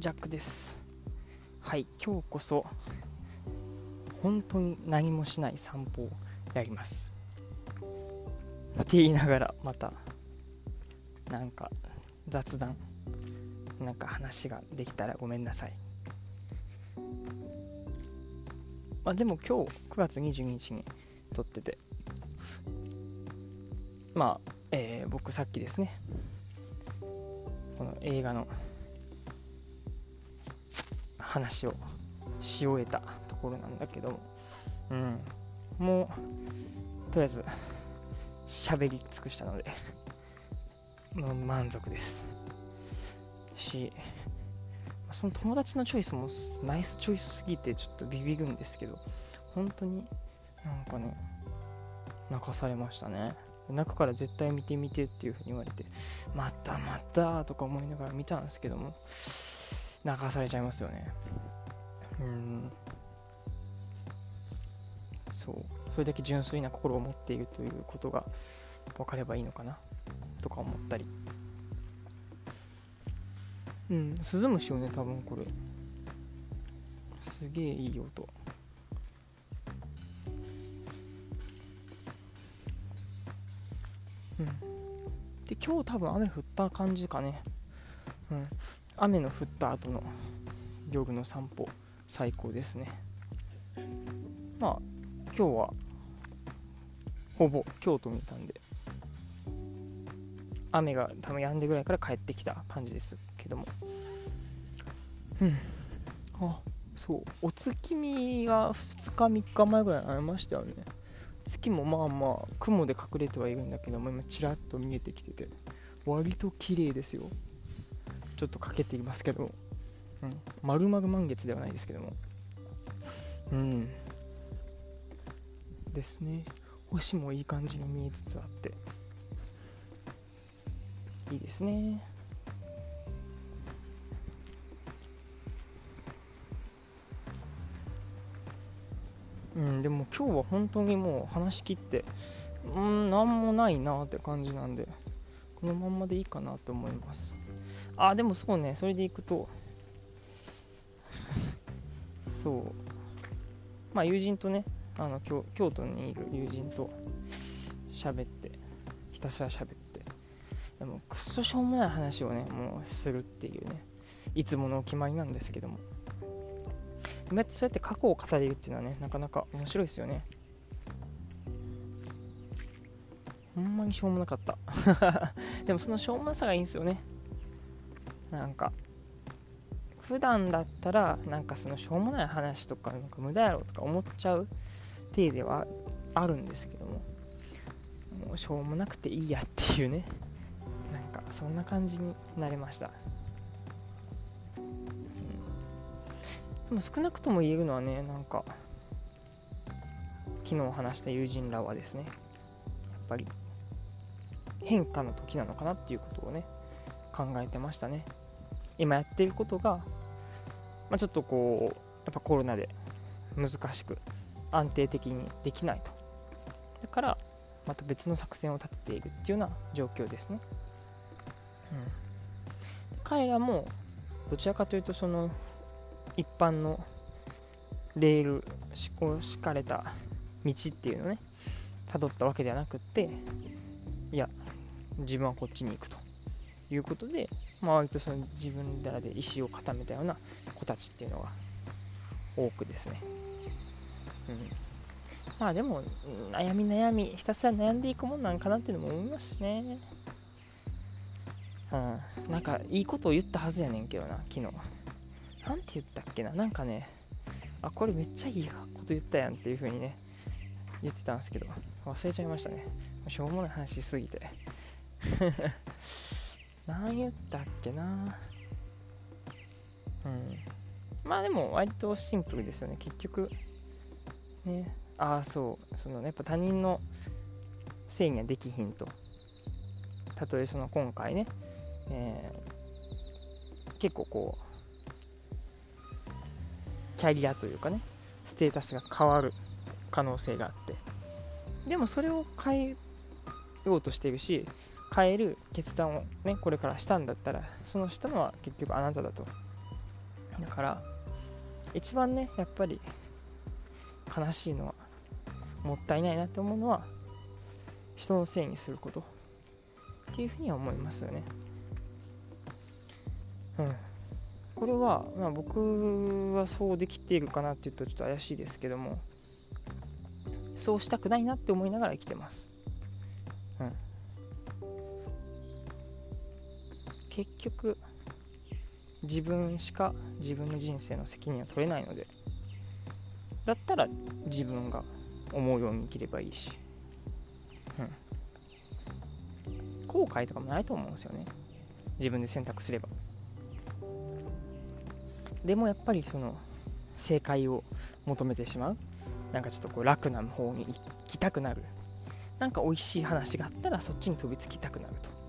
ジャックです。はい今日こそ本当に何もしない散歩をやります。って言いながらまたなんか雑談なんか話ができたらごめんなさい。まあでも今日9月22日に撮っててまあ、えー、僕さっきですねこの映画の話をし終えたところなんだけどうん。もうとりあえず喋り尽くしたのでもう満足です。しその友達のチョイスもナイスチョイスすぎてちょっとビビるんですけど本当になんかね泣かされましたね。泣くから絶対見てみてっていう風に言われてまたまたとか思いながら見たんですけども泣かされちゃいますよね。うん。そう。それだけ純粋な心を持っているということが分かればいいのかな。とか思ったり。うん。スズムシよね多分これ。すげえいい音。うん。で今日多分雨降った感じかね。うん。雨の降った後の夜の散歩最高ですね。まあ今日はほぼ京都にいたんで雨が多分止んでぐらいから帰ってきた感じですけども。うん。あそう。お月見が2日3日前ぐらいありましたよね。月もまあまあ雲で隠れてはいるんだけども今ちらっと見えてきてて割と綺麗ですよ。ちょっとかけていますけど、うん、丸々満月ではないですけども。うん。ですね。星もいい感じに見えつつあって。いいですね。うんでも今日は本当にもう話し切ってうん何もないなって感じなんでこのまんまでいいかなと思いますあでもそうね。それでいくと。そう。まあ友人とねあの京京都にいる友人と喋ってひたすら喋って。でもくっそしょうもない話をねもうするっていうね。いつものお決まりなんですけども。でもやってそうやって過去を語れるっていうのはねなかなか面白いですよね。ほんまにしょうもなかった。でもそのしょうもなさがいいんですよね。なんか普段だったらなんかそのしょうもない話とかなんか無駄やろとか思っちゃう体ではあるんですけどももうしょうもなくていいやっていうねなんかそんな感じになりました、うん、でも少なくとも言えるのはねなんか昨日話した友人らはですねやっぱり変化の時なのかなっていうことをね考えてましたね。今やってることが、まあ、ちょっとこうやっぱコロナで難しく安定的にできないと。だからまた別の作戦を立てているっていうような状況ですね、うん、彼らもどちらかというとその一般のレールを敷かれた道っていうのをね辿ったわけではなくっていや自分はこっちに行くということで、まあ、割とその自分らで意思を固めたような子たちっていうのが多くですね。うん、まあでも悩み悩みひたすら悩んでいくもんなんかなっていうのも思いますしね。うん。なんかいいことを言ったはずやねんけどな昨日。なんて言ったっけななんかねあこれめっちゃいいこと言ったやんっていう風にね言ってたんですけど忘れちゃいましたね。しょうもない話しすぎて。何言ったっけな。うん。まあでも割とシンプルですよね。結局ね。ああそう。その、やっぱ他人のせいにはできひんと。たとえその今回ね、えー、結構こうキャリアというかね。ステータスが変わる可能性があって。でもそれを変えようとしてるし変える決断をねこれからしたんだったらそのしたのは結局あなただと。だから一番ねやっぱり悲しいのはもったいないなって思うのは人のせいにすること。っていうふうには思いますよね。うん。これは、まあ、僕はそうできているかなっていうとちょっと怪しいですけどもそうしたくないなって思いながら生きてます。結局自分しか自分の人生の責任は取れないのでだったら自分が思うように生きればいいし、うん、後悔とかもないと思うんですよね。自分で選択すれば。でもやっぱりその正解を求めてしまう。なんかちょっとこう楽な方に行きたくなる。なんか美味しい話があったらそっちに飛びつきたくなると。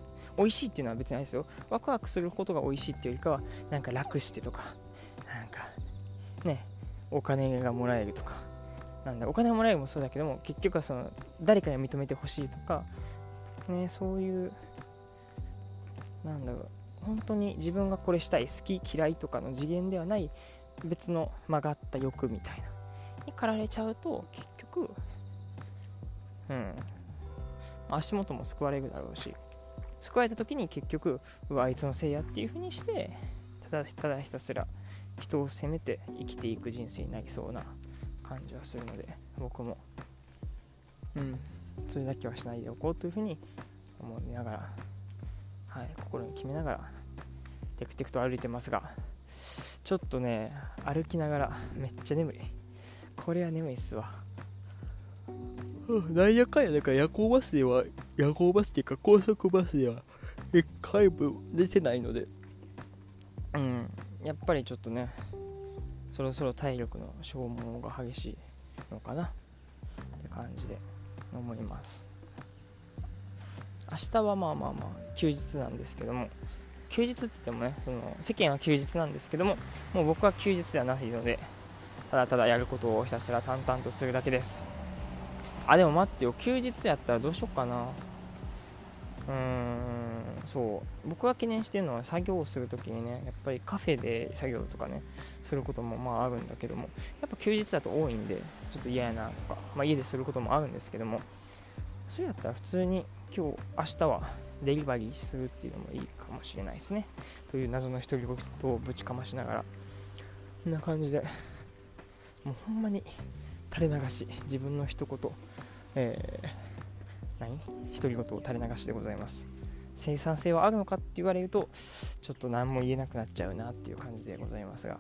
美味しいっていうのは別にないですよ。ワクワクすることが美味しいっていうよりかはなんか楽してとかなんかねお金がもらえるとか。なんだお金がもらえるもそうだけども結局はその誰かに認めてほしいとかねそういうなんだろう本当に自分がこれしたい好き嫌いとかの次元ではない別の曲がった欲みたいな。に駆られちゃうと結局うん足元も救われるだろうし。救われた時に結局うわあいつのせいやっていう風にしてただただひたすら人を責めて生きていく人生になりそうな感じはするので僕もうんそれだけはしないでおこうというふうに思いながらはい心に決めながらテクテクと歩いてますがちょっとね歩きながらめっちゃ眠い。これは眠いっすわ。なんやかんやだから夜行バスでは夜行バスっていうか高速バスでは1回も出てないので。うん。やっぱりちょっとねそろそろ体力の消耗が激しいのかな。って感じで思います。明日はまあまあまあ休日なんですけども。休日って言ってもねその世間は休日なんですけどももう僕は休日ではないのでただただやることをひたすら淡々とするだけです。あでも待ってよ。休日やったらどうしよっかな。うーんそう。僕が懸念してるのは作業をするときにねやっぱりカフェで作業とかねすることもまああるんだけどもやっぱ休日だと多いんでちょっと嫌やなとか、まあ、家ですることもあるんですけどもそれやったら普通に今日明日はデリバリーするっていうのもいいかもしれないですね。という謎の独り言をぶちかましながらこんな感じでもうほんまに垂れ流し自分の一言えー、何？独り言を垂れ流しでございます。生産性はあるのかって言われるとちょっと何も言えなくなっちゃうなっていう感じでございますが。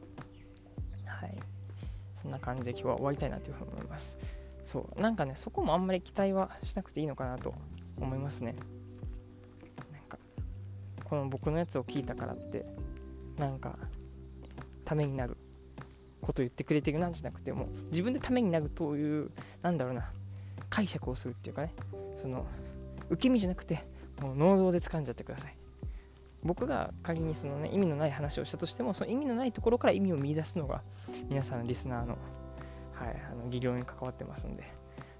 はい。そんな感じで今日は終わりたいなというふうに思います。そう。なんかねそこもあんまり期待はしなくていいのかなと思いますね。なんかこの僕のやつを聞いたからってなんかためになる。こと言ってくれてるなんじゃなくても自分でためになるというなんだろうな解釈をするっていうかねその受け身じゃなくてもう能動で掴んじゃってください。僕が仮にその、ね、意味のない話をしたとしてもその意味のないところから意味を見出すのが皆さんリスナーの,、はい、あの技量に関わってますんで。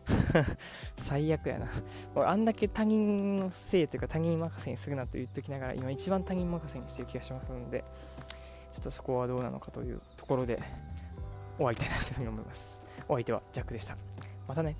最悪やな。俺あんだけ他人のせいというか他人任せにするなと言っときながら今一番他人任せにしてる気がしますのでちょっとそこはどうなのかというところで終わりたいなというふうに思います。お相手はジャックでした。またね。